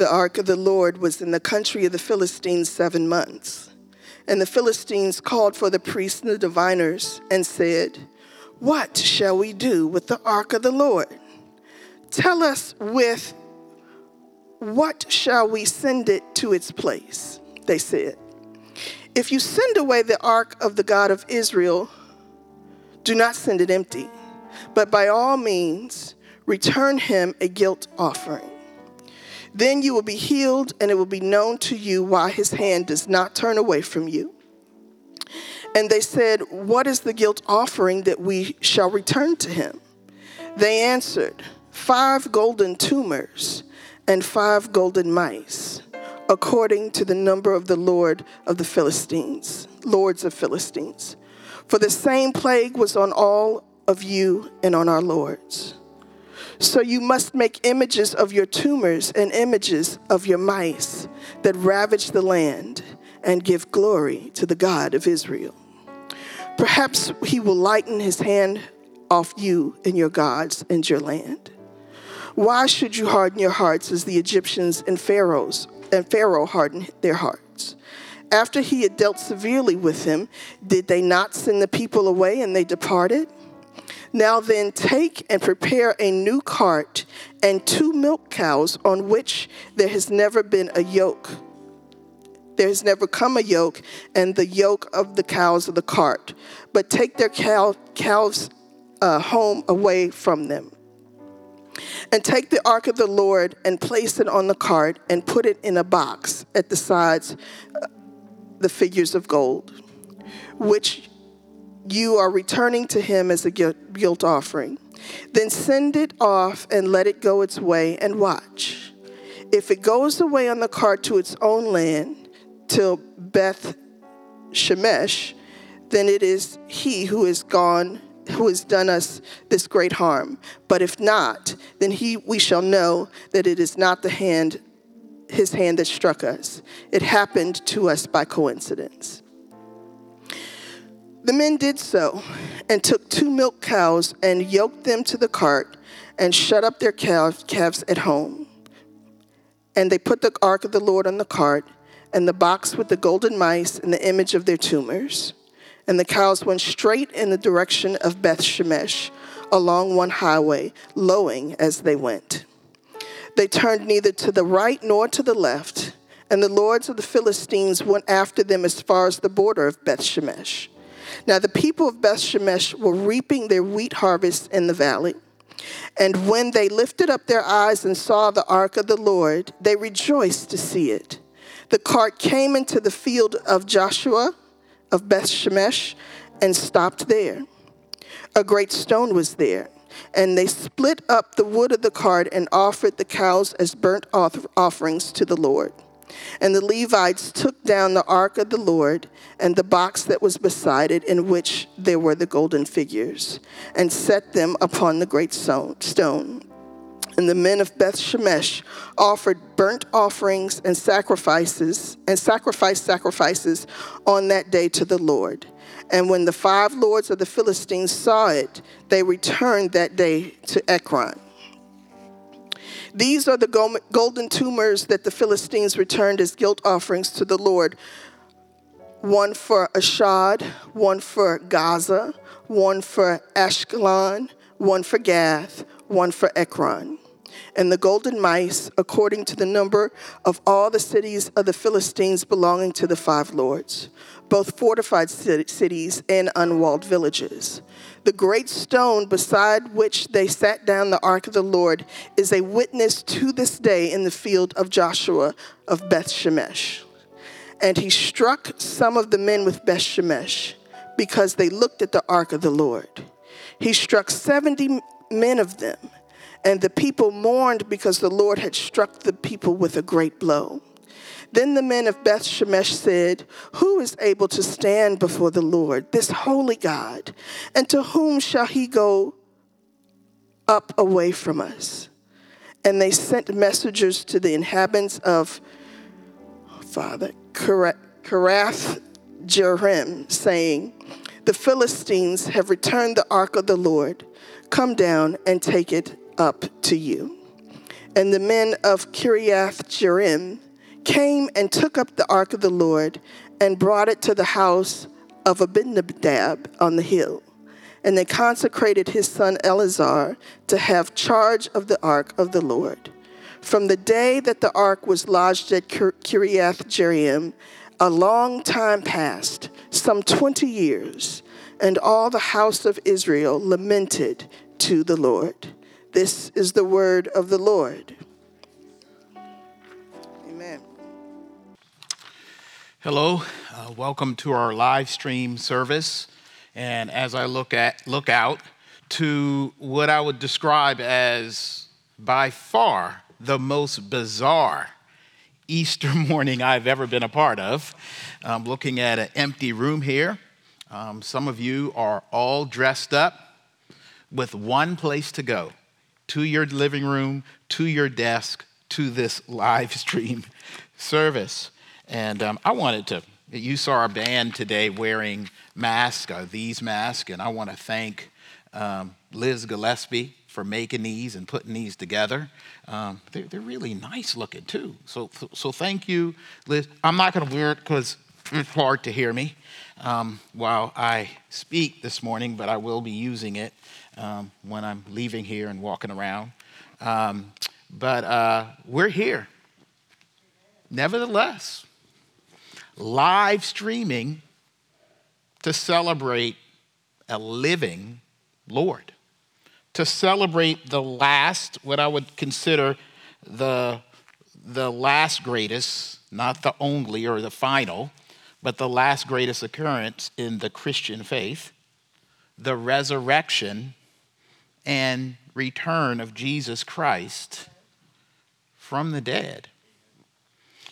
the ark of the Lord was in the country of the Philistines seven months. And the Philistines called for the priests and the diviners and said, What shall we do with the ark of the Lord? Tell us with what shall we send it to its place? They said. If you send away the ark of the God of Israel, do not send it empty, but by all means return him a guilt offering. Then you will be healed, and it will be known to you why his hand does not turn away from you. And they said, What is the guilt offering that we shall return to him? They answered, Five golden tumors and five golden mice, according to the number of the Lord of the Philistines, lords of Philistines. For the same plague was on all of you and on our lords. So you must make images of your tumors and images of your mice that ravage the land and give glory to the God of Israel. Perhaps he will lighten his hand off you and your gods and your land. Why should you harden your hearts as the Egyptians and Pharaohs and Pharaoh hardened their hearts? After he had dealt severely with them, did they not send the people away and they departed? Now then, take and prepare a new cart and two milk cows on which there has never been a yoke. There has never come a yoke, and the yoke of the cows of the cart. But take their cow, cows uh, home away from them. And take the ark of the Lord and place it on the cart and put it in a box at the sides, uh, the figures of gold, which you are returning to him as a guilt offering. Then send it off and let it go its way and watch. If it goes away on the cart to its own land, till Beth Shemesh, then it is he who is gone, who has done us this great harm. But if not, then he we shall know that it is not the hand, his hand that struck us. It happened to us by coincidence. The men did so and took two milk cows and yoked them to the cart and shut up their calves at home. And they put the ark of the Lord on the cart and the box with the golden mice and the image of their tumors. And the cows went straight in the direction of Beth Shemesh along one highway, lowing as they went. They turned neither to the right nor to the left, and the lords of the Philistines went after them as far as the border of Beth Shemesh. Now the people of Beth Shemesh were reaping their wheat harvest in the valley. And when they lifted up their eyes and saw the ark of the Lord, they rejoiced to see it. The cart came into the field of Joshua of Beth Shemesh and stopped there. A great stone was there, and they split up the wood of the cart and offered the cows as burnt offerings to the Lord. And the Levites took down the ark of the Lord and the box that was beside it, in which there were the golden figures, and set them upon the great stone. And the men of Beth Shemesh offered burnt offerings and sacrifices, and sacrificed sacrifices on that day to the Lord. And when the five lords of the Philistines saw it, they returned that day to Ekron. These are the golden tumors that the Philistines returned as guilt offerings to the Lord one for Ashdod, one for Gaza, one for Ashkelon, one for Gath, one for Ekron. And the golden mice, according to the number of all the cities of the Philistines belonging to the five lords, both fortified cities and unwalled villages. The great stone beside which they sat down the ark of the Lord is a witness to this day in the field of Joshua of Beth Shemesh. And he struck some of the men with Beth Shemesh because they looked at the ark of the Lord. He struck 70 men of them, and the people mourned because the Lord had struck the people with a great blow. Then the men of Beth Shemesh said, Who is able to stand before the Lord, this holy God? And to whom shall he go up away from us? And they sent messengers to the inhabitants of Father Kiriath Jearim, saying, The Philistines have returned the ark of the Lord. Come down and take it up to you. and the men of Kiriath Jearim came and took up the ark of the Lord and brought it to the house of Abinadab on the hill. And they consecrated his son Eleazar to have charge of the ark of the Lord. From the day that the ark was lodged at Kiriath Jearim, a long time passed, some 20 years, and all the house of Israel lamented to the Lord. This is the word of the Lord. Hello, uh, welcome to our live stream service. And as I look at look out to what I would describe as by far the most bizarre Easter morning I've ever been a part of. I'm looking at an empty room here. Um, some of you are all dressed up with one place to go to your living room, to your desk, to this live stream service. And um, I wanted to, you saw our band today wearing masks, uh, these masks, and I want to thank um, Liz Gillespie for making these and putting these together. Um, they're, they're, really nice looking too. So, so thank you, Liz. I'm not going to wear it because it's hard to hear me um, while I speak this morning, but I will be using it um, when I'm leaving here and walking around. Um, but uh, we're here. Nevertheless, live streaming to celebrate a living Lord, to celebrate the last, what I would consider the, the last greatest, not the only or the final, but the last greatest occurrence in the Christian faith, the resurrection and return of Jesus Christ from the dead.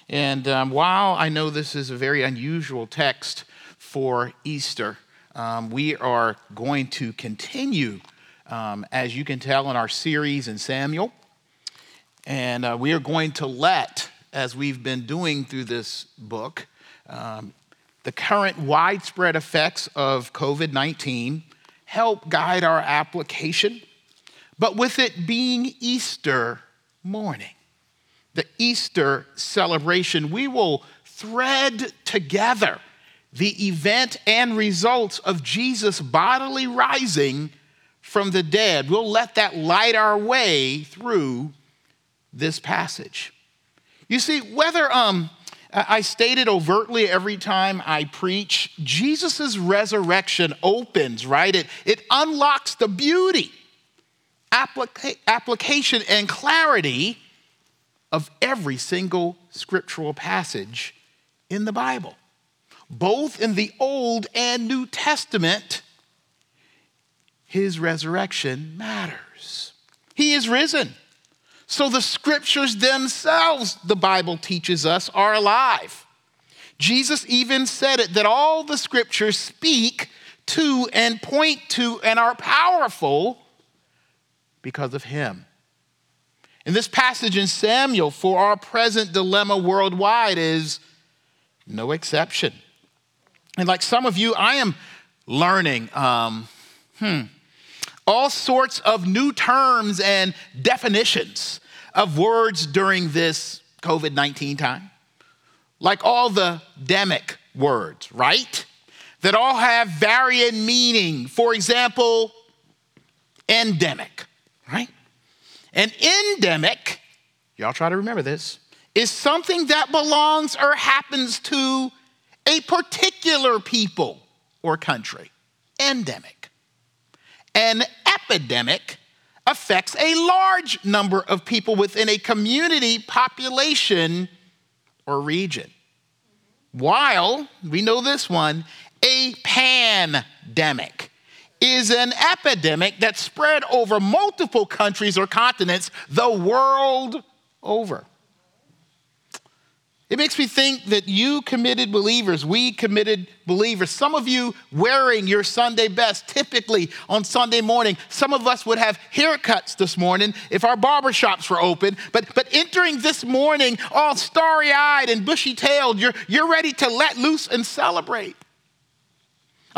And um, while I know this is a very unusual text for Easter, um, we are going to continue, um, as you can tell, in our series in Samuel. And uh, we are going to let, as we've been doing through this book, um, the current widespread effects of COVID 19 help guide our application. But with it being Easter morning, the Easter celebration, we will thread together the event and results of Jesus bodily rising from the dead. We'll let that light our way through this passage. You see, whether um, I stated overtly every time I preach, Jesus' resurrection opens, right? It, it unlocks the beauty, applica- application, and clarity of every single scriptural passage in the Bible. Both in the Old and New Testament, his resurrection matters. He is risen. So the scriptures themselves, the Bible teaches us, are alive. Jesus even said it that all the scriptures speak to and point to and are powerful because of him. In this passage in Samuel, for our present dilemma worldwide is no exception. And like some of you, I am learning, um, hmm, all sorts of new terms and definitions of words during this COVID 19 time. Like all the demic words, right? That all have varying meaning. For example, endemic, right? An endemic, y'all try to remember this, is something that belongs or happens to a particular people or country. Endemic. An epidemic affects a large number of people within a community, population, or region. While, we know this one, a pandemic is an epidemic that spread over multiple countries or continents the world over. It makes me think that you committed believers, we committed believers, some of you wearing your Sunday best typically on Sunday morning. Some of us would have haircuts this morning if our barber shops were open. But, but entering this morning all starry eyed and bushy tailed, you're, you're ready to let loose and celebrate.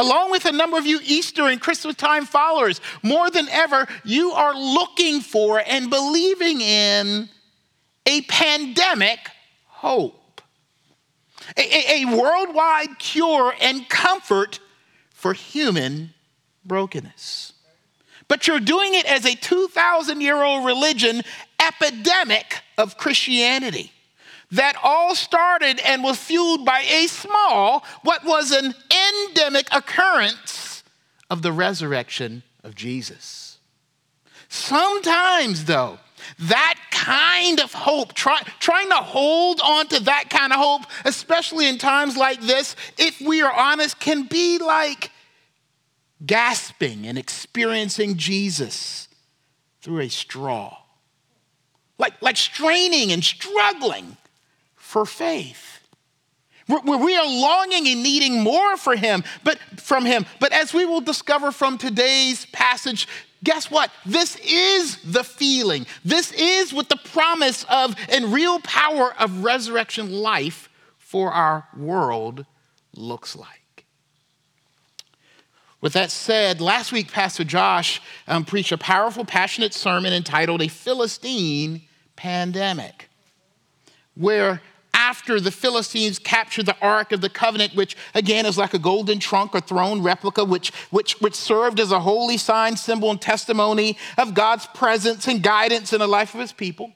Along with a number of you Easter and Christmas time followers, more than ever, you are looking for and believing in a pandemic hope, a, a, a worldwide cure and comfort for human brokenness. But you're doing it as a 2,000 year old religion epidemic of Christianity that all started and was fueled by a small, what was an endemic occurrence of the resurrection of Jesus. Sometimes, though, that kind of hope, try, trying to hold on to that kind of hope, especially in times like this, if we are honest, can be like gasping and experiencing Jesus through a straw. Like, like straining and struggling for faith. We are longing and needing more for him, but from him. But as we will discover from today's passage, guess what? This is the feeling. This is what the promise of and real power of resurrection life for our world looks like. With that said, last week Pastor Josh um, preached a powerful, passionate sermon entitled A Philistine Pandemic, where after the Philistines captured the Ark of the Covenant, which again is like a golden trunk or throne replica, which, which, which served as a holy sign, symbol, and testimony of God's presence and guidance in the life of his people.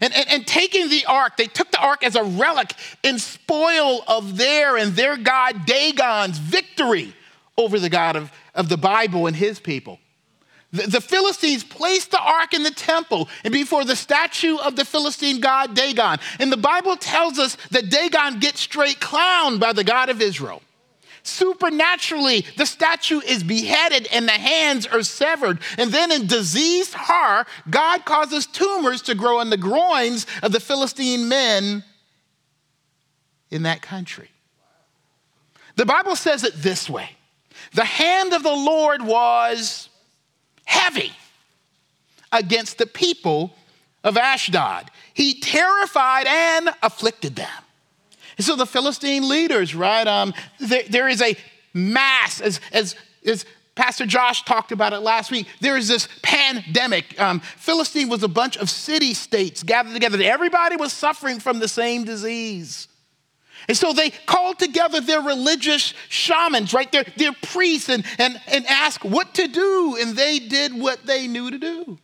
And, and, and, taking the ark, they took the ark as a relic in spoil of their and their God Dagon's victory over the God of, of the Bible and his people. The, Philistines placed the ark in the temple and before the statue of the Philistine god Dagon. And the Bible tells us that Dagon gets straight clowned by the God of Israel. Supernaturally, the statue is beheaded and the hands are severed. And then, in diseased horror, God causes tumors to grow in the groins of the Philistine men in that country. The Bible says it this way The hand of the Lord was heavy against the people of Ashdod. He terrified and afflicted them. And so the Philistine leaders, right? Um, there, there is a mass, as, as, as Pastor Josh talked about it last week. There is this pandemic. Um, Philistine was a bunch of city states gathered together. Everybody was suffering from the same disease. And so they called together their religious shamans, right? Their, their priests, and, and, and asked what to do. And they did what they knew to do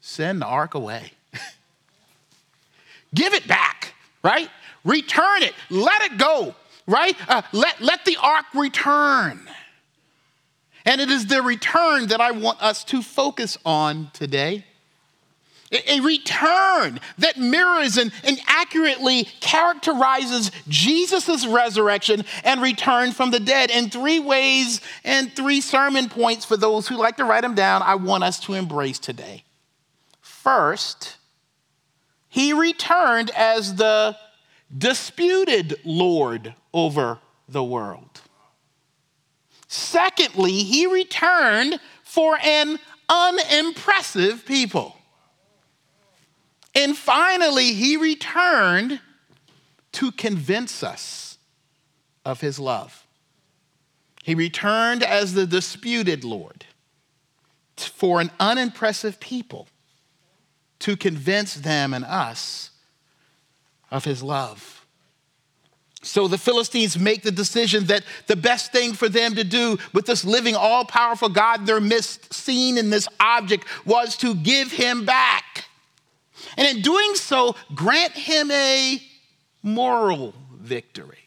send the ark away. Give it back, right? Return it. Let it go, right? Uh, let, let the ark return. And it is the return that I want us to focus on today a return that mirrors and, and accurately characterizes Jesus' resurrection and return from the dead in three ways and three sermon points for those who like to write them down, I want us to embrace today. First, he returned as the disputed Lord over the world. Secondly, he returned for an unimpressive people. And finally, he returned to convince us of his love. He returned as the disputed Lord for an unimpressive people to convince them and us of his love. So the Philistines make the decision that the best thing for them to do with this living, all powerful God in their midst, seen in this object, was to give him back and in doing so, grant him a moral victory.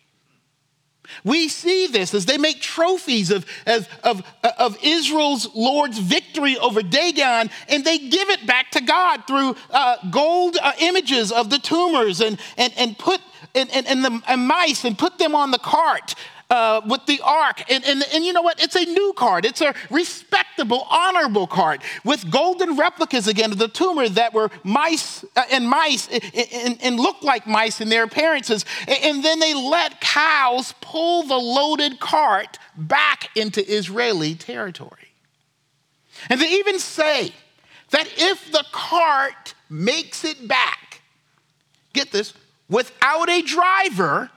We see this as they make trophies of, of, of, of, Israel's Lord's victory over Dagon, and they give it back to God through uh, gold uh, images of the tumors and, and, and put and, and, and the and mice and put them on the cart uh, with the ark. And, and, and you know what? It's a new card. It's a respectable, honorable card with golden replicas again of the tumor that were mice uh, and mice and, and looked like mice in their appearances. And then they let cows pull the loaded cart back into Israeli territory. And they even say that if the cart makes it back, get this, without a driver,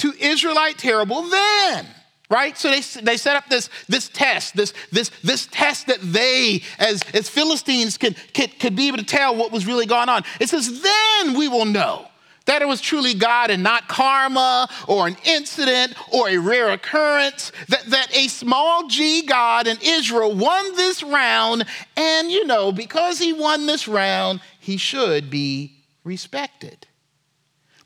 to Israelite terrible, then right? So they, they set up this, this test, this, this, this test that they, as, as Philistines, could, could, could be able to tell what was really going on. It says, then we will know that it was truly God and not karma or an incident or a rare occurrence, that, that a small g God in Israel won this round, and you know, because he won this round, he should be respected.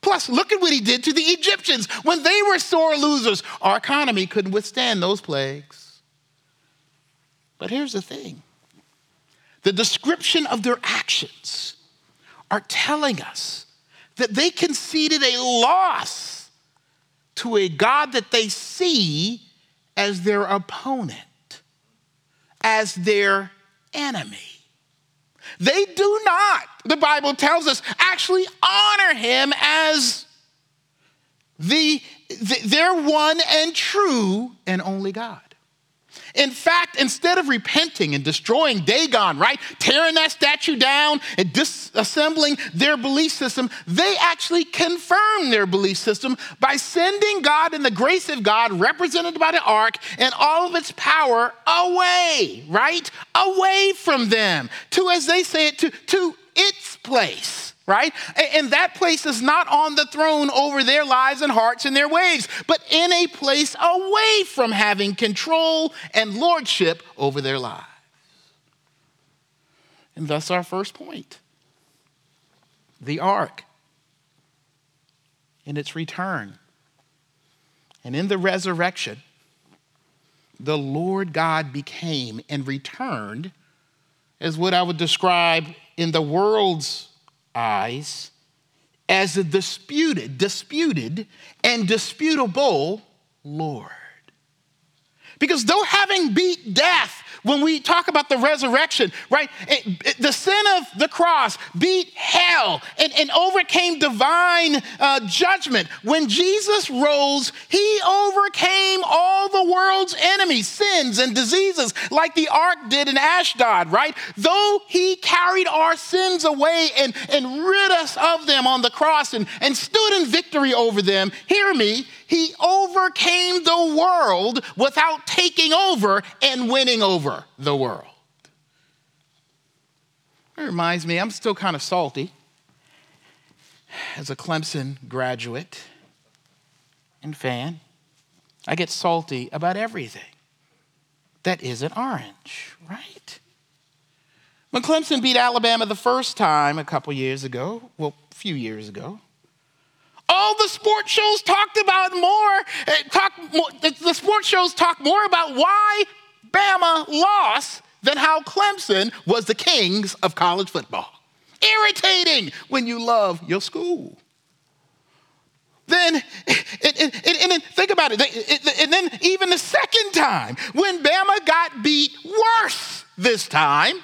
Plus, look at what he did to the Egyptians when they were sore losers. Our economy couldn't withstand those plagues. But here's the thing the description of their actions are telling us that they conceded a loss to a God that they see as their opponent, as their enemy. They do not, the Bible tells us, actually honor him as the, the their one and true and only God. In fact, instead of repenting and destroying Dagon, right, tearing that statue down and disassembling their belief system, they actually confirm their belief system by sending God and the grace of God, represented by the ark and all of its power, away, right? Away from them to, as they say it, to, to its place right? And that place is not on the throne over their lives and hearts and their ways, but in a place away from having control and lordship over their lives. And thus, our first point the ark in its return and in the resurrection, the Lord God became and returned as what I would describe in the world's eyes as a disputed, disputed, and disputable Lord. Because though having beat death when we talk about the resurrection, right? It, it, the sin of the cross beat hell and, and overcame divine uh, judgment. When Jesus rose, he overcame all the world's enemies, sins, and diseases, like the ark did in Ashdod, right? Though he carried our sins away and, and rid us of them on the cross and, and stood in victory over them, hear me, he overcame the world without taking over and winning over the world. It reminds me, I'm still kind of salty as a Clemson graduate and fan. I get salty about everything that isn't orange, right? When Clemson beat Alabama the first time a couple years ago, well, a few years ago, all the sports shows talked about more, eh, talk more, the sports shows talk more about why Bama lost than how Clemson was the kings of college football. Irritating when you love your school. Then, and, and, and, think about it, and then even the second time, when Bama got beat worse this time,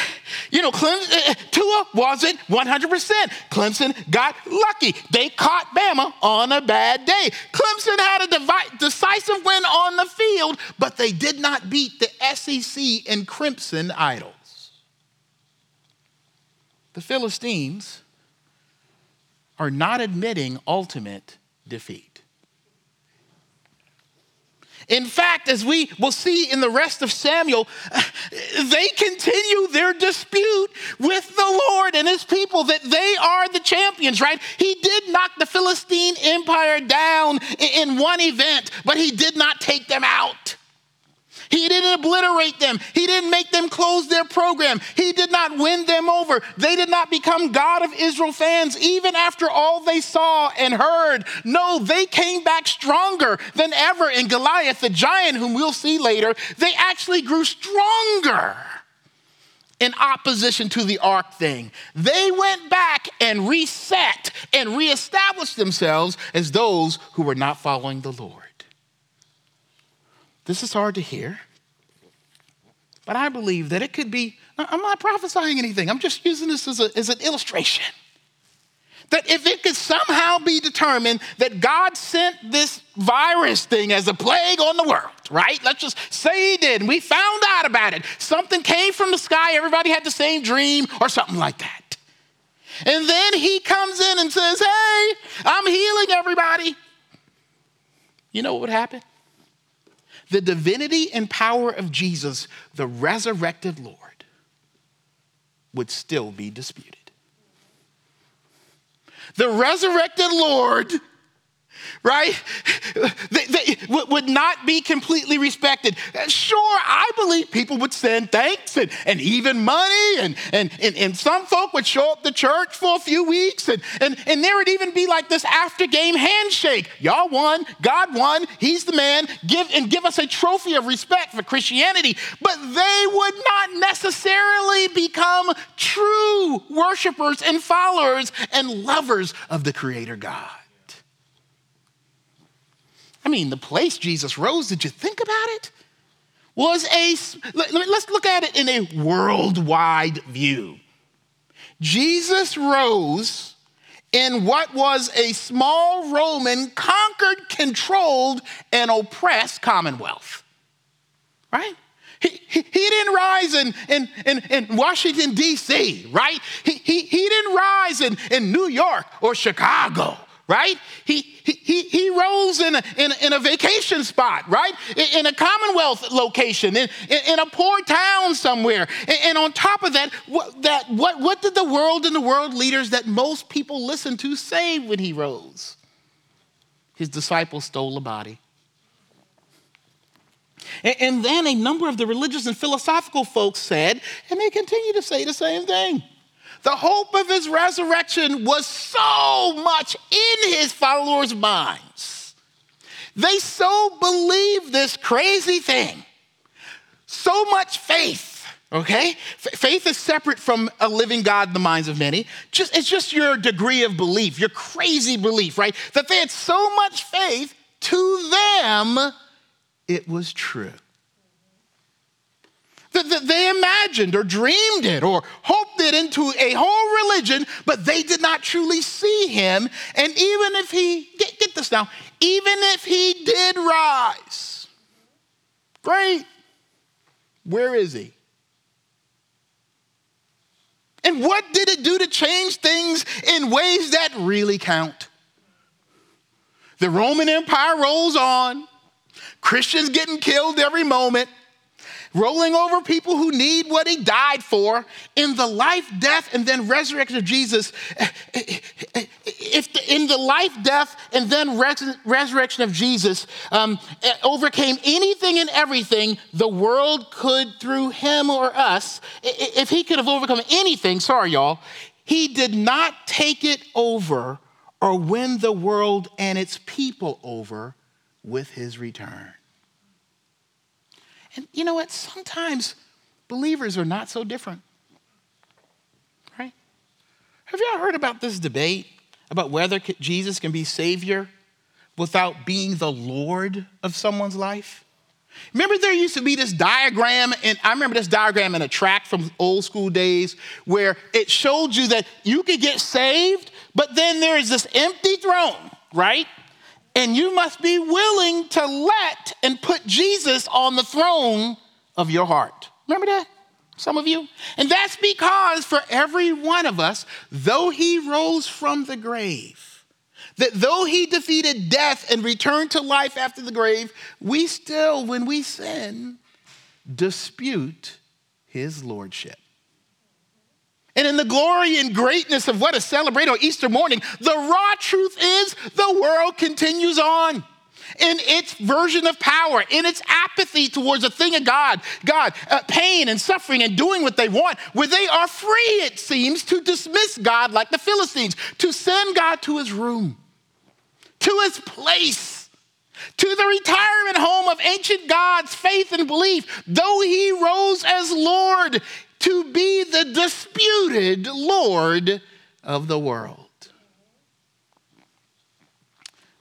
you know, Clemson, uh, Tua wasn't 100%. Clemson got lucky. They caught Bama on a bad day. Clemson had a devi- decisive win on the field, but they did not beat the SEC and Crimson Idols. The Philistines are not admitting ultimate defeat. In fact, as we will see in the rest of Samuel, they continue their dispute with the Lord and his people that they are the champions, right? He did knock the Philistine empire down in one event, but he did not take them out. He didn't obliterate them. He didn't make them close their program. He did not win them over. They did not become God of Israel fans even after all they saw and heard. No, they came back stronger than ever. And Goliath, the giant whom we'll see later, they actually grew stronger in opposition to the ark thing. They went back and reset and reestablished themselves as those who were not following the Lord. This is hard to hear, but I believe that it could be. I'm not prophesying anything, I'm just using this as, a, as an illustration. That if it could somehow be determined that God sent this virus thing as a plague on the world, right? Let's just say He did, and we found out about it. Something came from the sky, everybody had the same dream, or something like that. And then He comes in and says, Hey, I'm healing everybody. you know what would happen? The divinity and power of Jesus, the resurrected Lord, would still be disputed. The resurrected Lord right? They, they would not be completely respected. Sure, I believe people would send thanks and, and even money, and, and, and, and some folk would show up to church for a few weeks, and, and, and there would even be like this after game handshake. Y'all won, God won, He's the man, give, and give us a trophy of respect for Christianity. But they would not necessarily become true worshipers and followers and lovers of the Creator God. I mean, the place Jesus rose, did you think about it? Was a, let's look at it in a worldwide view. Jesus rose in what was a small Roman, conquered, controlled, and oppressed commonwealth. Right? He, he, he, didn't rise in, in, in, in Washington, D.C., right? He, he, he didn't rise in, in New York or Chicago right? He, he, he rose in a, in, in a vacation spot, right? In, in a Commonwealth location, in, in, in, a poor town somewhere. And, and on top of that, what, that what, what did the world and the world leaders that most people listen to say when he rose? His disciples stole a body. And, and then a number of the religious and philosophical folks said, and they continue to say the same thing the hope of his resurrection was so much in his followers' minds. They so believed this crazy thing, so much faith. Okay? F- faith is separate from a living God in the minds of many. Just, it's just your degree of belief, your crazy belief, right? That they had so much faith, to them, it was true that, that they imagined or dreamed it or hoped it into a whole religion, but they did not truly see him. And even if he, get, get this now, even if he did rise, great, where is he? And what did it do to change things in ways that really count? The Roman Empire rolls on, Christians getting killed every moment rolling over people who need what he died for in the life, death, and then resurrection of Jesus. If the, in the life, death, and then res- resurrection of Jesus um, overcame anything and everything the world could through him or us, if he could have overcome anything, sorry, y'all, he did not take it over or win the world and its people over with his return. And you know what? Sometimes believers are not so different. Right? Have y'all heard about this debate about whether Jesus can be Savior without being the Lord of someone's life? Remember, there used to be this diagram, and I remember this diagram in a track from old school days where it showed you that you could get saved, but then there is this empty throne, right? And you must be willing to let and put Jesus on the throne of your heart. Remember that? Some of you? And that's because for every one of us, though he rose from the grave, that though he defeated death and returned to life after the grave, we still, when we sin, dispute his lordship. And in the glory and greatness of what is celebrated on Easter morning, the raw truth is the world continues on in its version of power, in its apathy towards a thing of God, God, uh, pain and suffering and doing what they want, where they are free, it seems, to dismiss God like the Philistines, to send God to his room, to his place, to the retirement home of ancient gods, faith and belief. Though he rose as Lord, to be the disputed Lord of the world.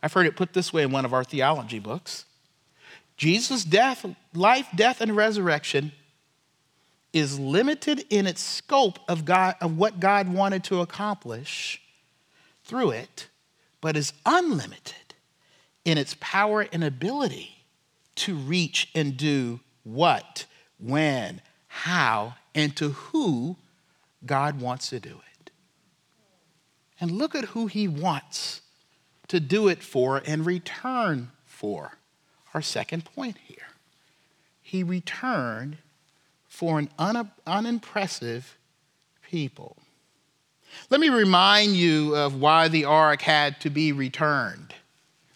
I've heard it put this way in one of our theology books Jesus' death, life, death, and resurrection is limited in its scope of, God, of what God wanted to accomplish through it, but is unlimited in its power and ability to reach and do what, when, how, and to who God wants to do it. And look at who He wants to do it for and return for our second point here. He returned for an un- unimpressive people. Let me remind you of why the ark had to be returned.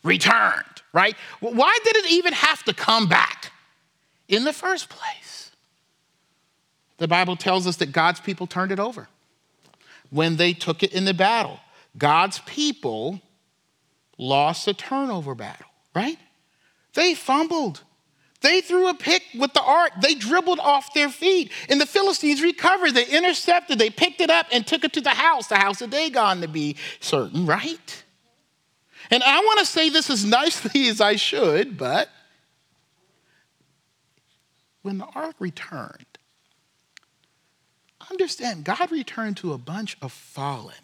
Returned, right? Why did it even have to come back in the first place? The Bible tells us that God's people turned it over when they took it in the battle. God's people lost a turnover battle, right? They fumbled. They threw a pick with the ark. They dribbled off their feet. And the Philistines recovered. They intercepted. They picked it up and took it to the house, the house of Dagon to be certain, right? And I want to say this as nicely as I should, but when the ark returned, understand God returned to a bunch of fallen,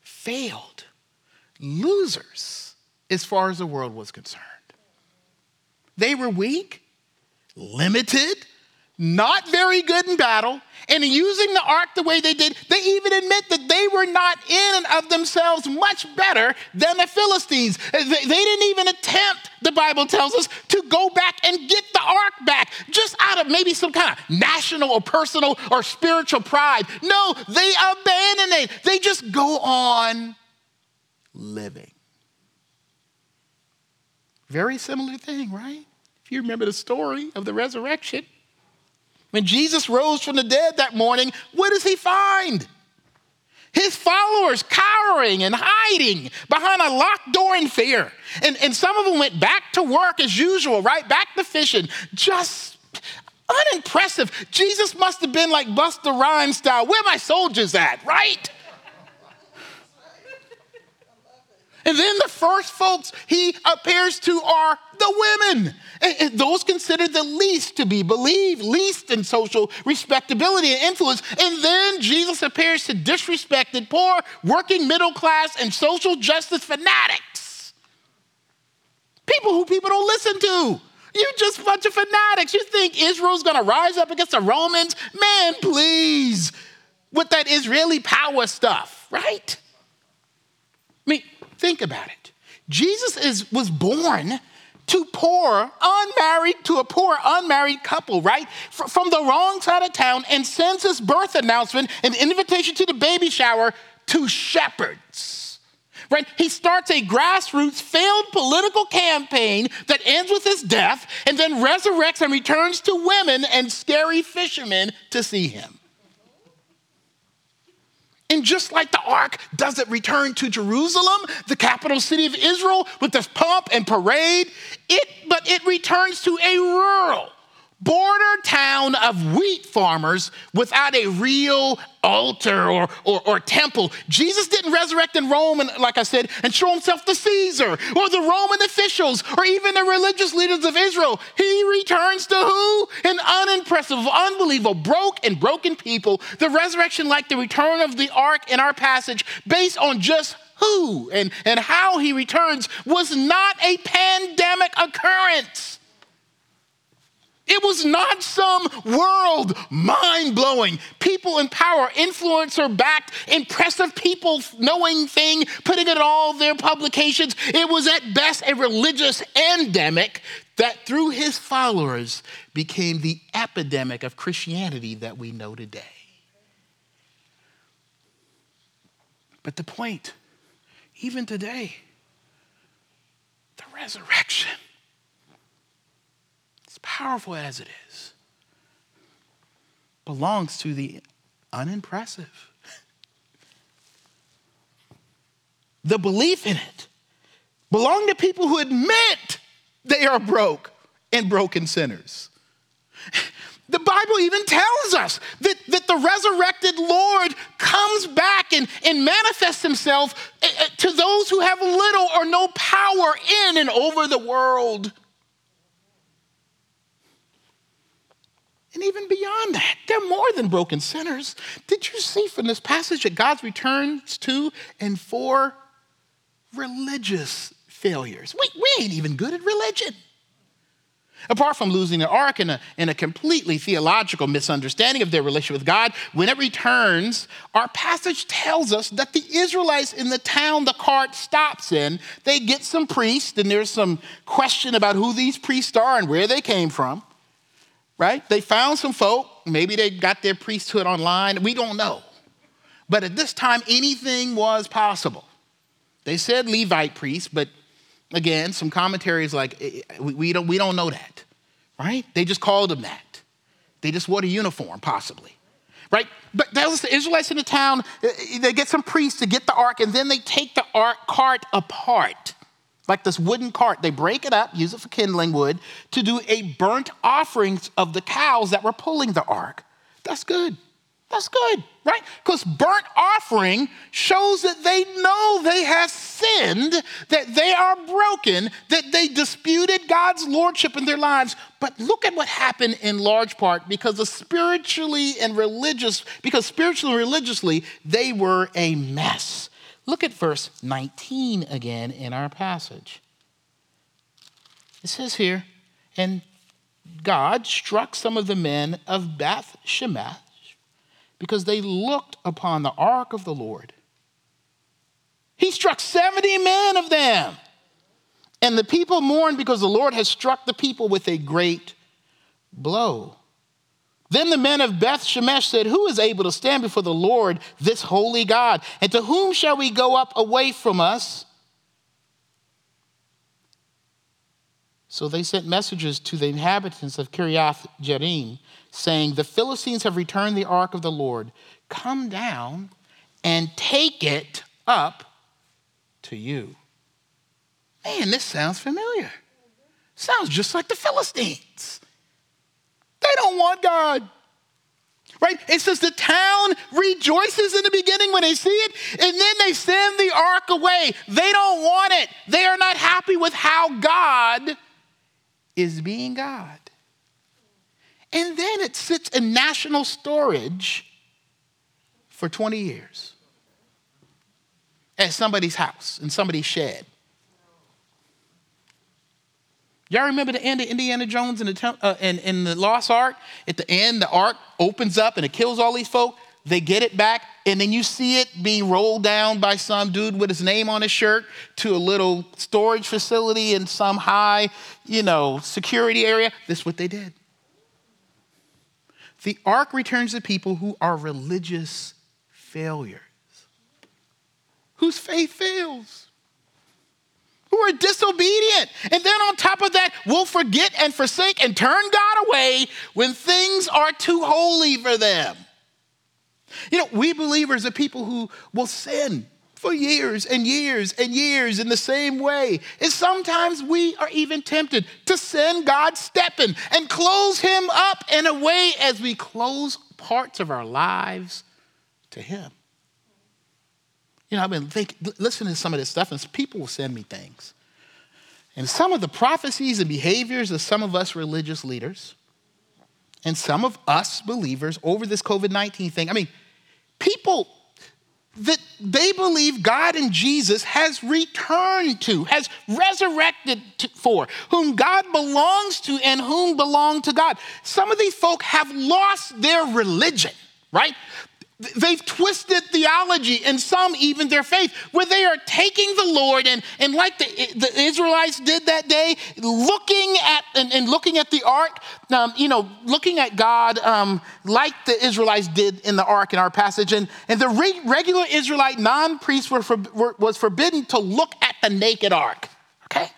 failed losers as far as the world was concerned. They were weak, limited, not very good in battle, and using the ark the way they did, they even admit that they were not in and of themselves much better than the Philistines. They, didn't even attempt, the Bible tells us, to go back and get the ark back, just out of maybe some kind of national or personal or spiritual pride. No, they abandon it. They just go on living. Very similar thing, right? If you remember the story of the resurrection, when Jesus rose from the dead that morning, what does he find? His followers cowering and hiding behind a locked door in fear. And, and some of them went back to work as usual, right? Back to fishing. Just unimpressive. Jesus must have been like Busta Rhymes style. Where are my soldiers at, right? And then the first folks he appears to are the women. And those considered the least to be believed, least in social respectability and influence. And then Jesus appears to disrespected, poor, working middle class, and social justice fanatics. People who people don't listen to. You just bunch of fanatics. You think Israel's gonna rise up against the Romans? Man, please. With that Israeli power stuff, right? I mean, Think about it. Jesus is, was born to poor, unmarried, to a poor, unmarried couple, right? F- from the wrong side of town and sends his birth announcement, an invitation to the baby shower to shepherds. Right? He starts a grassroots failed political campaign that ends with his death and then resurrects and returns to women and scary fishermen to see him. And just like the ark doesn't return to Jerusalem, the capital city of Israel, with this pomp and parade, it, but it returns to a rural, border town of wheat farmers without a real altar or, or, or, temple. Jesus didn't resurrect in Rome, and, like I said, and show himself to Caesar or the Roman officials or even the religious leaders of Israel. He returns to who? An unimpressive, unbelievable, broke and broken people. The resurrection, like the return of the ark in our passage, based on just who and, and how he returns, was not a pandemic occurrence. It was not some world mind blowing, people in power, influencer backed, impressive people knowing thing, putting it in all their publications. It was at best a religious endemic that through his followers became the epidemic of Christianity that we know today. But the point, even today, the resurrection powerful as it is, belongs to the unimpressive. the belief in it belong to people who admit they are broke and broken sinners. The Bible even tells us that, that the resurrected Lord comes back and, and manifests himself eh, eh, to those who have little or no power in and over the world. And even beyond that, they're more than broken sinners. Did you see from this passage that God returns to and for religious failures? We, we ain't even good at religion. Apart from losing the ark in a, a completely theological misunderstanding of their relationship with God, when it returns, our passage tells us that the Israelites in the town the cart stops in, they get some priests, and there's some question about who these priests are and where they came from, right? They found some folk, maybe they got their priesthood online, we don't know. But at this time, anything was possible. They said Levite priests, but again, some commentaries like eh, eh, we don't, we don't know that, right? They just called them that. They just wore a uniform, possibly, right? But that was the Israelites in the town. Eh, they get some priests to get the ark, and then they take the ark cart apart, like this wooden cart. They break it up, use it for kindling wood, to do a burnt offering of the cows that were pulling the ark. That's good. That's good, right? Because burnt offering shows that they know they have sinned, that they are broken, that they disputed God's lordship in their lives. But look at what happened in large part because spiritually and religious, because spiritually and religiously, they were a mess. Look at verse 19 again in our passage. It says here, and God struck some of the men of Beth Shemesh because they looked upon the ark of the Lord. He struck 70 men of them. And the people mourned because the Lord has struck the people with a great blow. Then the men of Beth Shemesh said, Who is able to stand before the Lord, this holy God? And to whom shall we go up away from us? So they sent messages to the inhabitants of Kiriath Jearim saying, The Philistines have returned the ark of the Lord. Come down and take it up to you. Man, this sounds familiar. Sounds just like the Philistines. They don't want God. Right? It says the town rejoices in the beginning when they see it, and then they send the ark away. They don't want it. They are not happy with how God is being God. And then it sits in national storage for 20 years at somebody's house, in somebody's shed. Y'all remember the end of Indiana Jones and the, uh, in, in the Lost Ark? At the end, the ark opens up and it kills all these folk. They get it back, and then you see it being rolled down by some dude with his name on his shirt to a little storage facility in some high, you know, security area. This is what they did. The ark returns to people who are religious failures, whose faith fails, who are disobedient. And then on top of that, will forget and forsake and turn God away when things are too holy for them. You know, we believers are people who will sin for years and years and years in the same way. And sometimes we are even tempted to send God stepping and close him up in a way as we close parts of our lives to him. You know, I've been listening to some of this stuff, and people will send me things. And some of the prophecies and behaviors of some of us religious leaders and some of us believers over this COVID 19 thing. I mean, people that they believe God and Jesus has returned to, has resurrected to, for, whom God belongs to and whom belong to God. Some of these folk have lost their religion, right? They've twisted theology and some even their faith, where they are taking the Lord and, and like the, the Israelites did that day, looking at and, and looking at the ark, um, you know, looking at God um, like the Israelites did in the ark in our passage. And, and the re- regular Israelite non priest for, was forbidden to look at the naked ark, okay?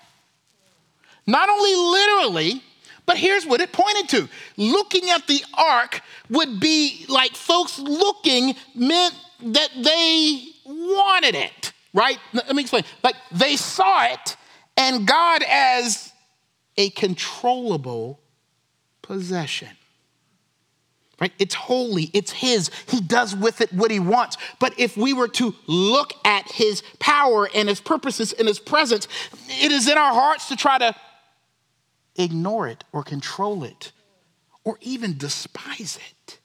Not only literally, but here's what it pointed to looking at the ark would be like folks looking meant that they wanted it, right? Let me explain. Like they saw it and God as a controllable possession. Right? It's holy, it's His. He does with it what He wants. But if we were to look at His power and His purposes and His presence, it is in our hearts to try to ignore it or control it or even despise it.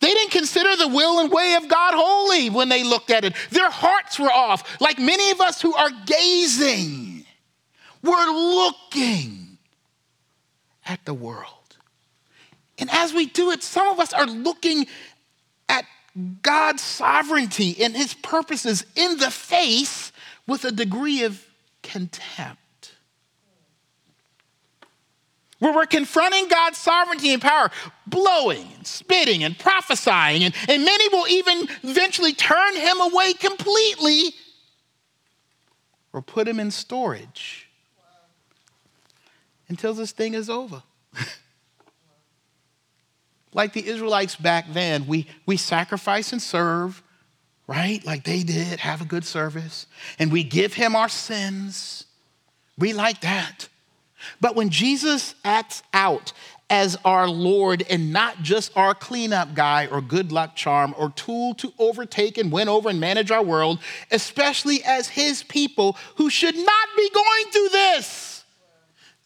They didn't consider the will and way of God holy when they looked at it. Their hearts were off, like many of us who are gazing. We're looking at the world. And as we do it, some of us are looking at God's sovereignty and his purposes in the face with a degree of contempt. Where we're confronting God's sovereignty and power, blowing and spitting and prophesying, and, and many will even eventually turn him away completely or put him in storage until this thing is over. like the Israelites back then, we, we sacrifice and serve, right? Like they did, have a good service, and we give him our sins. We like that. But when Jesus acts out as our Lord and not just our cleanup guy or good luck charm or tool to overtake and win over and manage our world, especially as his people who should not be going through this,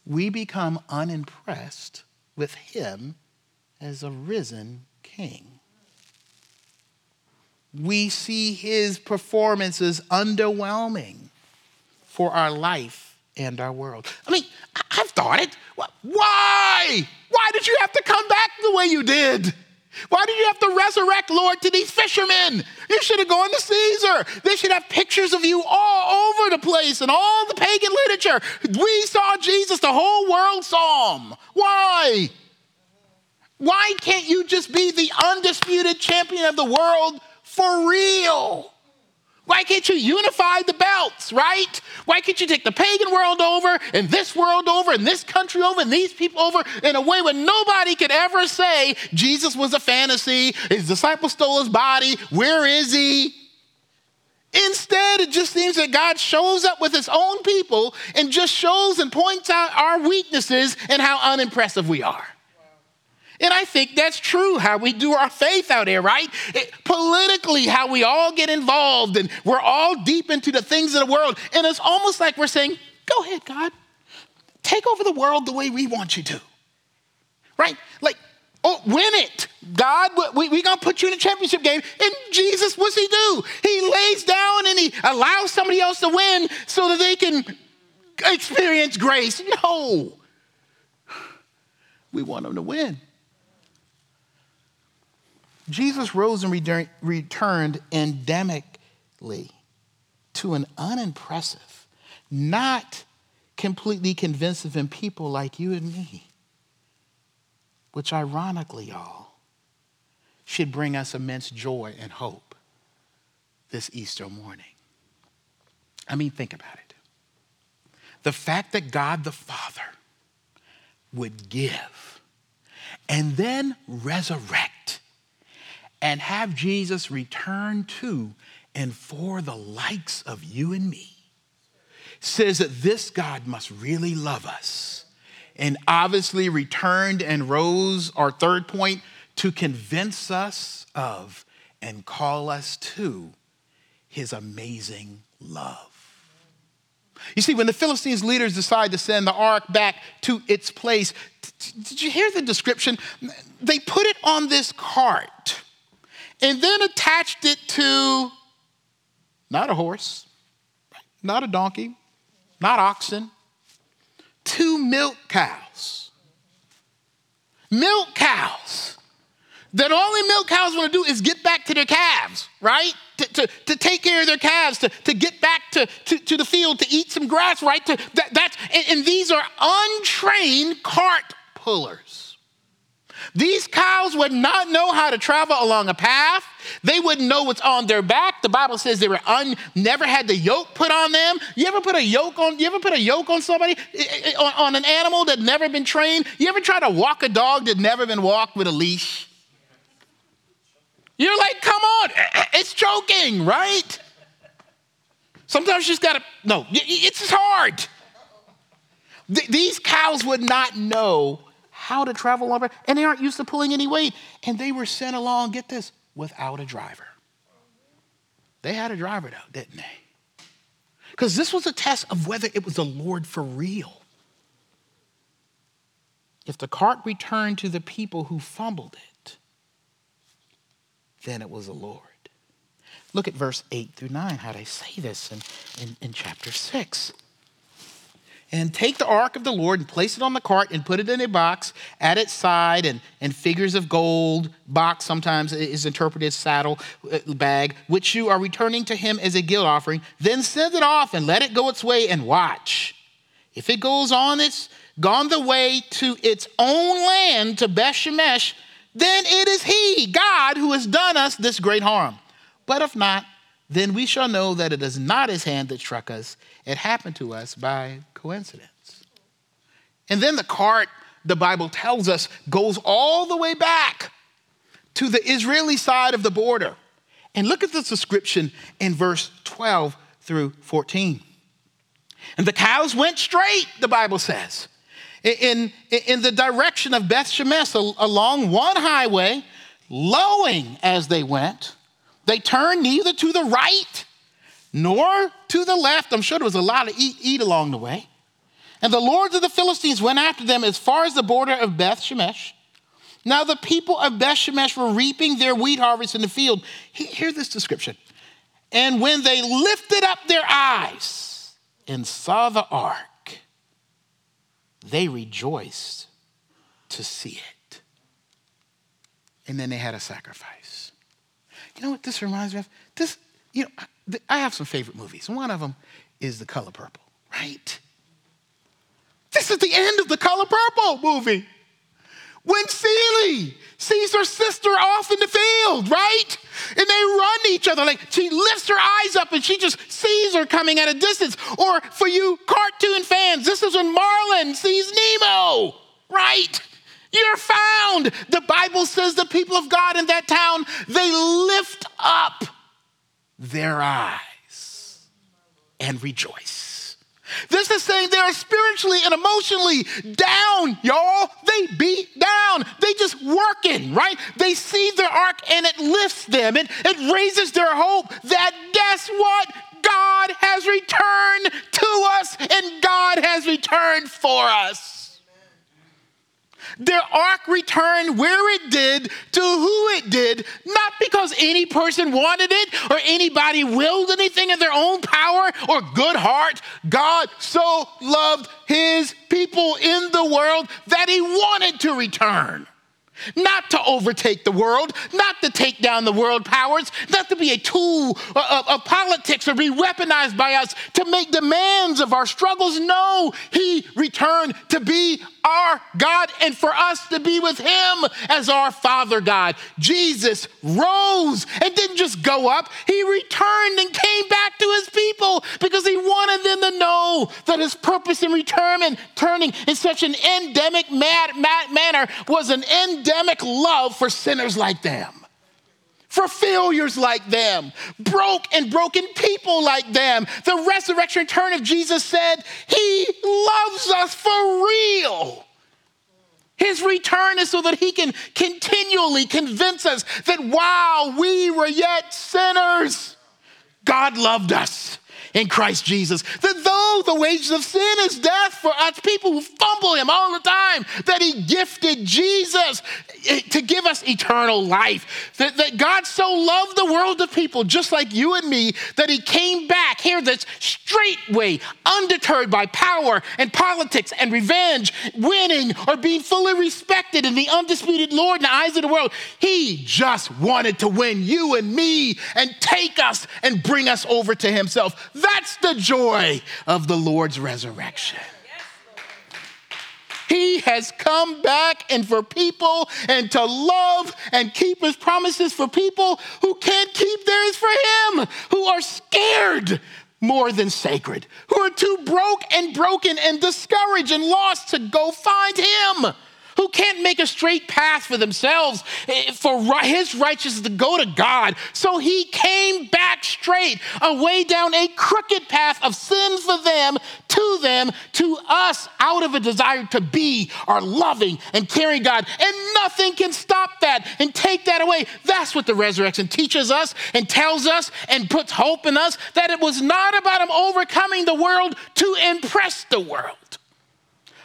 we become unimpressed with him as a risen king. We see his performances underwhelming for our life and our world. I mean, I've thought it. Why? Why did you have to come back the way you did? Why did you have to resurrect, Lord, to these fishermen? You should have gone to Caesar. They should have pictures of you all over the place and all the pagan literature. We saw Jesus, the whole world saw him. Why? Why can't you just be the undisputed champion of the world for real? Why can't you unify the belts, right? Why can't you take the pagan world over and this world over and this country over and these people over in a way where nobody could ever say Jesus was a fantasy, his disciples stole his body, where is he? Instead, it just seems that God shows up with his own people and just shows and points out our weaknesses and how unimpressive we are. And I think that's true how we do our faith out here, right? It, politically, how we all get involved and we're all deep into the things of the world. And it's almost like we're saying, go ahead, God, take over the world the way we want you to, right? Like, oh, win it. God, we, we gonna put you in a championship game. And Jesus, what's he do? He lays down and he allows somebody else to win so that they can experience grace. No. We want them to win. Jesus rose and returned endemically to an unimpressive, not completely convincing in people like you and me, which ironically, y'all, should bring us immense joy and hope this Easter morning. I mean, think about it. The fact that God the Father would give and then resurrect and have Jesus return to and for the likes of you and me says that this God must really love us. And obviously returned and rose, our third point, to convince us of and call us to his amazing love. You see, when the Philistines' leaders decide to send the ark back to its place, did you hear the description? They put it on this cart and then attached it to not a horse, not a donkey, not oxen, two milk cows. Milk cows. That only milk cows want to do is get back to their calves, right? To, to, to take care of their calves, to, to get back to, to, to the field, to eat some grass, right? To, that, that's, and, and these are untrained cart pullers. These cows would not know how to travel along a path. They wouldn't know what's on their back. The Bible says they were un, never had the yoke put on them. You ever put a yoke on? You ever put a yoke on somebody on, on an animal that never been trained? You ever try to walk a dog that never been walked with a leash? You're like, come on, it's choking, right? Sometimes you just gotta, no, it's hard. These cows would not know how to travel over, and they aren't used to pulling any weight. And they were sent along, get this, without a driver. They had a driver though, didn't they? Because this was a test of whether it was the Lord for real. If the cart returned to the people who fumbled it, then it was the Lord. Look at verse 8 through 9, how they say this in, in, in chapter 6. And take the ark of the Lord and place it on the cart and put it in a box at its side and, and figures of gold. Box sometimes is interpreted saddle uh, bag, which you are returning to him as a guilt offering. Then send it off and let it go its way and watch. If it goes on its gone the way to its own land to Beth Shemesh, then it is he, God, who has done us this great harm. But if not, then we shall know that it is not his hand that struck us. It happened to us by coincidence. And then the cart, the Bible tells us, goes all the way back to the Israeli side of the border. And look at this description in verse 12 through 14. And the cows went straight, the Bible says, in, in the direction of Beth Shemesh along one highway, lowing as they went. They turned neither to the right nor to the left. I'm sure there was a lot of eat, eat along the way. And the lords of the Philistines went after them as far as the border of Beth Shemesh. Now the people of Beth Shemesh were reaping their wheat harvest in the field. Hear this description. And when they lifted up their eyes and saw the ark, they rejoiced to see it. And then they had a sacrifice. You know what this reminds me of? This, you know, I have some favorite movies. One of them is The Color Purple, right? This is the end of The Color Purple movie. When Celie sees her sister off in the field, right? And they run to each other. Like she lifts her eyes up and she just sees her coming at a distance. Or for you cartoon fans, this is when Marlin sees Nemo, right? You're found. The Bible says the people of God in that town, they lift up their eyes and rejoice. This is saying they are spiritually and emotionally down, y'all. They beat down. They just working, right? They see their ark and it lifts them. It, it raises their hope that guess what? God has returned to us and God has returned for us. Their ark returned where it did to who it did, not because any person wanted it or anybody willed anything in their own power or good heart. God so loved his people in the world that he wanted to return not to overtake the world, not to take down the world powers, not to be a tool of, of, politics or be weaponized by us to make demands of our struggles. No, He returned to be our God and for us to be with Him as our Father God. Jesus rose and didn't just go up, He returned and came back to His people because He wanted them to know that His purpose in returning turning in such an endemic mad, mad manner was an endemic love for sinners like them for failures like them, broke and broken people like them. The resurrection return of Jesus said, He loves us for real. His return is so that he can continually convince us that while we were yet sinners, God loved us in Christ Jesus. That though the wages of sin is death for us people who fumble him all the time, that he gifted Jesus eh, to give us eternal life. That, that God so loved the world of people, just like you and me, that he came back here this straight way, undeterred by power and politics and revenge, winning or being fully respected in the undisputed Lord in the eyes of the world. He just wanted to win you and me and take us and bring us over to himself. That's the joy of the Lord's resurrection. He has come back and for people and to love and keep his promises for people who can't keep theirs for him, who are scared more than sacred, who are too broke and broken and discouraged and lost to go find him who can't make a straight path for themselves eh, for his righteousness to go to God. So he came back straight, away down a crooked path of sin for them, to them, to us, out of a desire to be our loving and caring God. And nothing can stop that and take that away. That's what the resurrection teaches us and tells us and puts hope in us that it was not about him overcoming the world to impress the world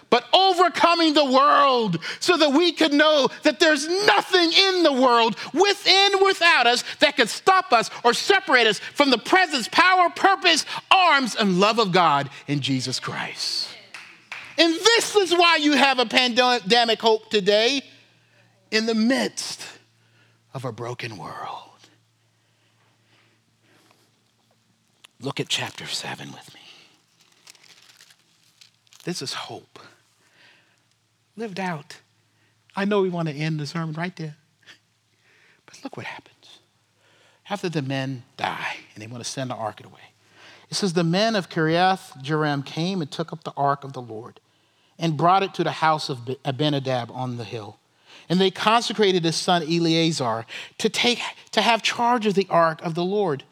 but overcoming the world so that we could know that there's nothing in the world, within, without us, that could stop us or separate us from the presence, power, purpose, arms, and love of God in Jesus Christ. And this is why you have a pandemic hope today in the midst of a broken world. Look at chapter 7 with me. This is hope lived out. I know we want to end the sermon right there. But look what happens. After the men die and they want to send the ark away, it says, The men of Kiriath Jearim came and took up the ark of the Lord and brought it to the house of Abinadab on the hill. And they consecrated his son Eleazar to, take, to have charge of the ark of the Lord.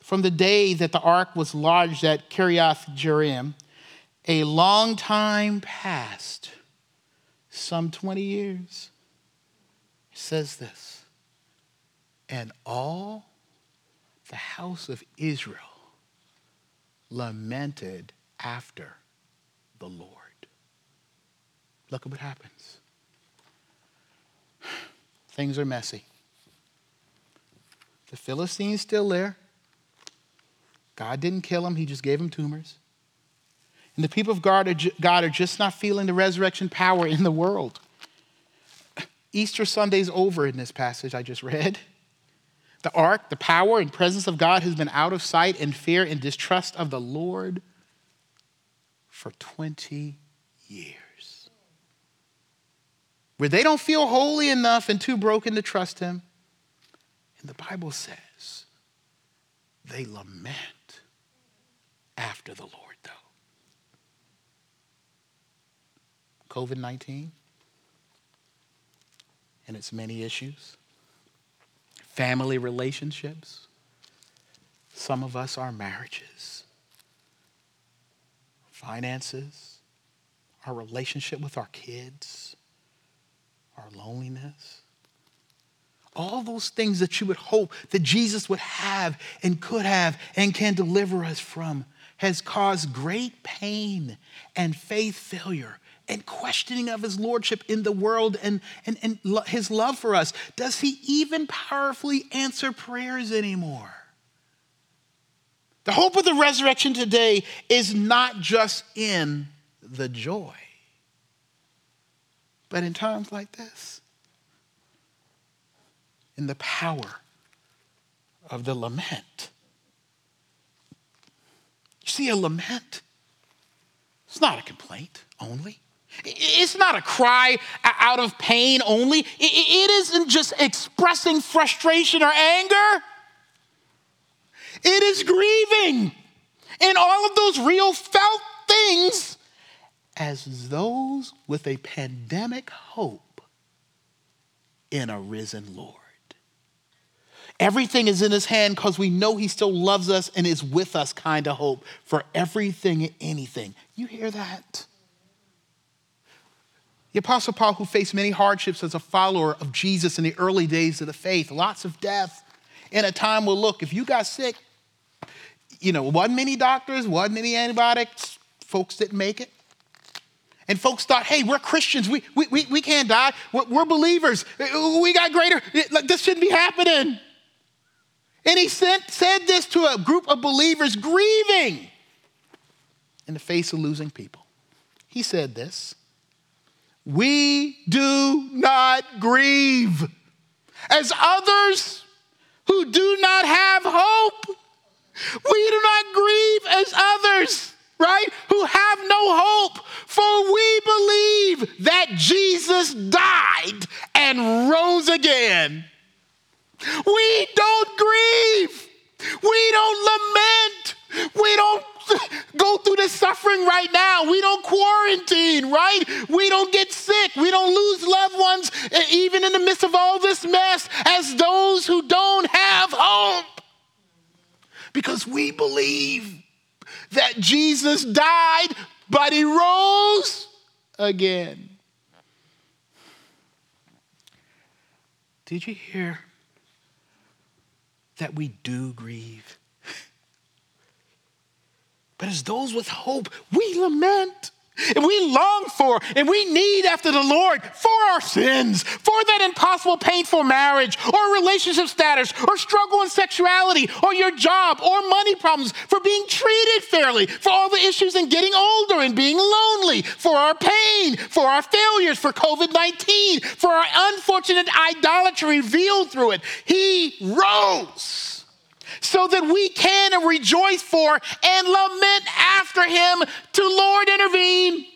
From the day that the ark was lodged at Kiriath Jearim, a long time passed, some 20 years. Says this, and all the house of Israel lamented after the Lord. Look at what happens. Things are messy. The Philistines still there. God didn't kill him, he just gave him tumors. And the people of God are, God are just not feeling the resurrection power in the world. Easter Sunday's over in this passage I just read. The ark, the power and presence of God has been out of sight and fear and distrust of the Lord for 20 years. Where they don't feel holy enough and too broken to trust Him. And the Bible says they lament after the Lord, though. COVID 19 and its many issues family relationships. Some of us, our marriages, finances, our relationship with our kids, our loneliness. All those things that you would hope that Jesus would have and could have and can deliver us from has caused great pain and faith failure and questioning of his lordship in the world and, and, and his love for us? Does he even powerfully answer prayers anymore? The hope of the resurrection today is not just in the joy, but in times like this, in the power of the lament. You see, a lament, it's not a complaint only. It's not a cry out of pain only. It isn't just expressing frustration or anger. It is grieving in all of those real felt things as those with a pandemic hope in a risen Lord. Everything is in his hand because we know he still loves us and is with us, kind of hope for everything and anything. You hear that? The Apostle Paul, who faced many hardships as a follower of Jesus in the early days of the faith, lots of death, in a time where, look, if you got sick, you know, wasn't many doctors, wasn't many antibiotics, folks didn't make it. And folks thought, hey, we're Christians, we, we, we, we can't die, we're, we're believers, we got greater, this shouldn't be happening. And he sent, said this to a group of believers grieving in the face of losing people. He said this we do not grieve as others who do not have hope. We do not grieve as others, right, who have no hope, for we believe that Jesus died and rose again. We don't grieve. We don't lament. We don't go through this suffering right now. We don't quarantine, right? We don't get sick. We don't lose loved ones, even in the midst of all this mess, as those who don't have hope. Because we believe that Jesus died, but he rose again. Did you hear that we do grieve? But as those with hope, we lament. And we long for and we need after the Lord for our sins, for that impossible, painful marriage, or relationship status, or struggle in sexuality, or your job, or money problems, for being treated fairly, for all the issues in getting older and being lonely, for our pain, for our failures, for COVID 19, for our unfortunate idolatry revealed through it. He rose so that we can rejoice for and lament after him to Lord intervene.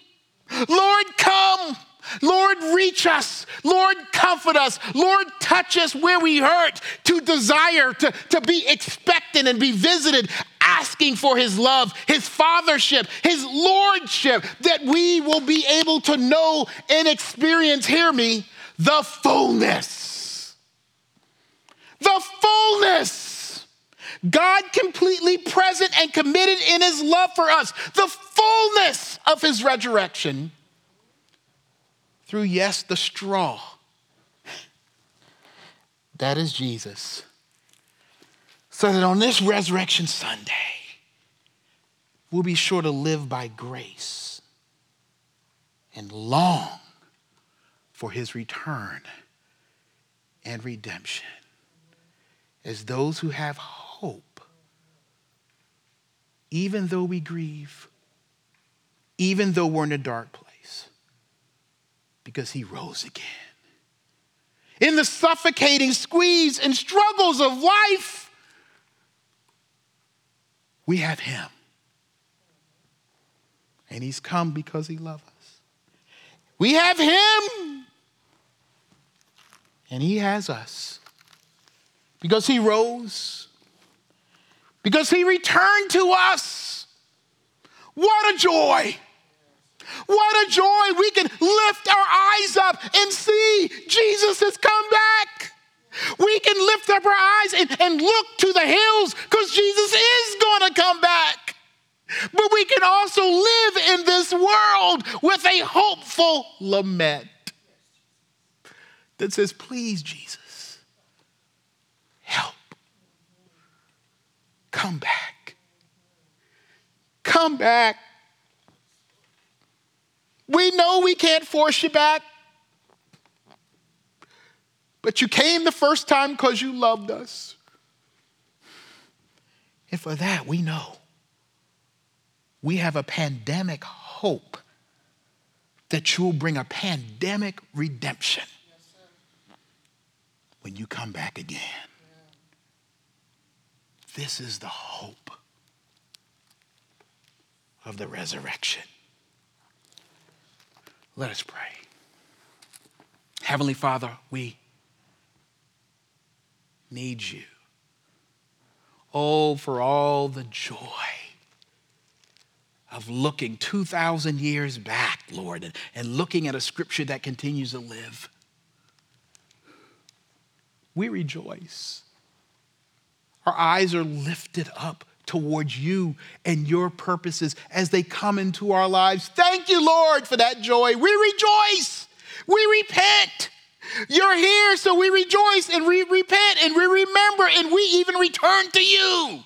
Lord come. Lord, reach us. Lord, comfort us. Lord, touch us where we hurt to desire to, to be expectant and be visited, asking for his love, his fathership, his lordship, that we will be able to know and experience, hear me, the fullness. The fullness God completely present and committed in his love for us, the fullness of his resurrection through, yes, the straw. That is Jesus. So that on this Resurrection Sunday, we'll be sure to live by grace and long for his return and redemption as those who have hope, even though we grieve, even though we're in a dark place, because he rose again. In the suffocating squeeze and struggles of life, we have him. And he's come because he loves us. We have him. And he has us. Because he rose because he returned to us. What a joy! What a joy! We can lift our eyes up and see Jesus has come back. We can lift up our eyes and, and look to the hills because Jesus is going to come back. But we can also live in this world with a hopeful lament that says, Please, Jesus, help. Come back. Come back. We know we can't force you back, but you came the first time because you loved us. And for that, we know we have a pandemic hope that you'll bring a pandemic redemption when you come back again. This is the hope of the resurrection. Let us pray. Heavenly Father, we need you. Oh, for all the joy of looking 2,000 years back, Lord, and, and looking at a scripture that continues to live. We rejoice our eyes are lifted up towards you and your purposes as they come into our lives. Thank you, Lord, for that joy. We rejoice. We repent. You're here, so we rejoice and we repent and we remember and we even return to you.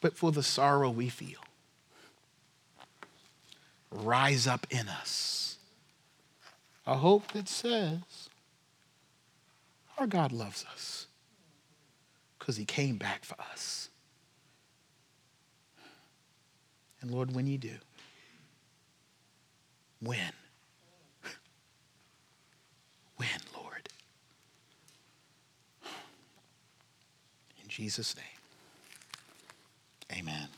But for the sorrow we feel, rise up in us a hope that says, our God loves us because he came back for us. And Lord, when you do, when? When, Lord? In Jesus' name, amen.